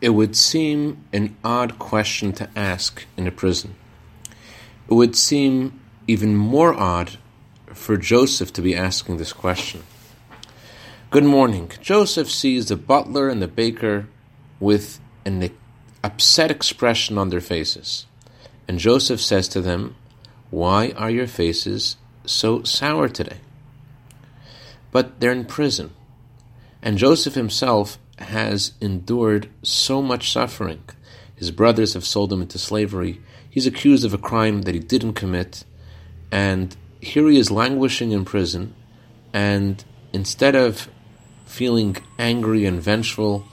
It would seem an odd question to ask in a prison. It would seem even more odd for Joseph to be asking this question. Good morning. Joseph sees the butler and the baker with an upset expression on their faces. And Joseph says to them, Why are your faces so sour today? But they're in prison. And Joseph himself has endured so much suffering. His brothers have sold him into slavery. He's accused of a crime that he didn't commit. And here he is languishing in prison. And instead of feeling angry and vengeful,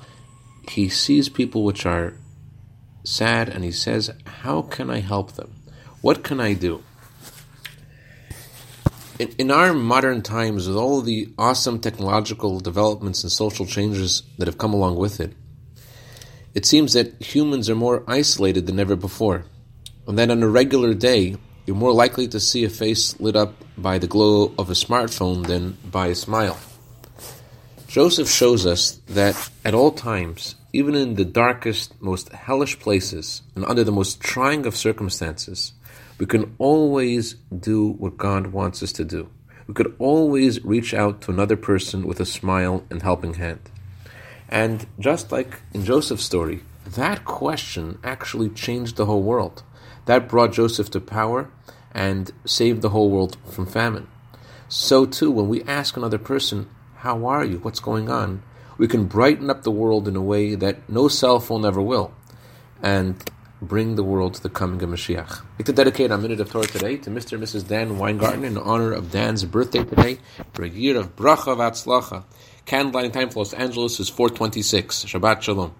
he sees people which are sad and he says, How can I help them? What can I do? In, in our modern times, with all the awesome technological developments and social changes that have come along with it, it seems that humans are more isolated than ever before. And that on a regular day, you're more likely to see a face lit up by the glow of a smartphone than by a smile. Joseph shows us that at all times, even in the darkest, most hellish places, and under the most trying of circumstances, we can always do what God wants us to do. We could always reach out to another person with a smile and helping hand. And just like in Joseph's story, that question actually changed the whole world. That brought Joseph to power and saved the whole world from famine. So, too, when we ask another person, How are you? What's going on? we can brighten up the world in a way that no cell phone ever will, and bring the world to the coming of Mashiach. I'd like to dedicate a minute of Torah today to Mr. and Mrs. Dan Weingarten in honor of Dan's birthday today for a year of bracha v'atzlacha. Candlelight time for Los Angeles is 426. Shabbat Shalom.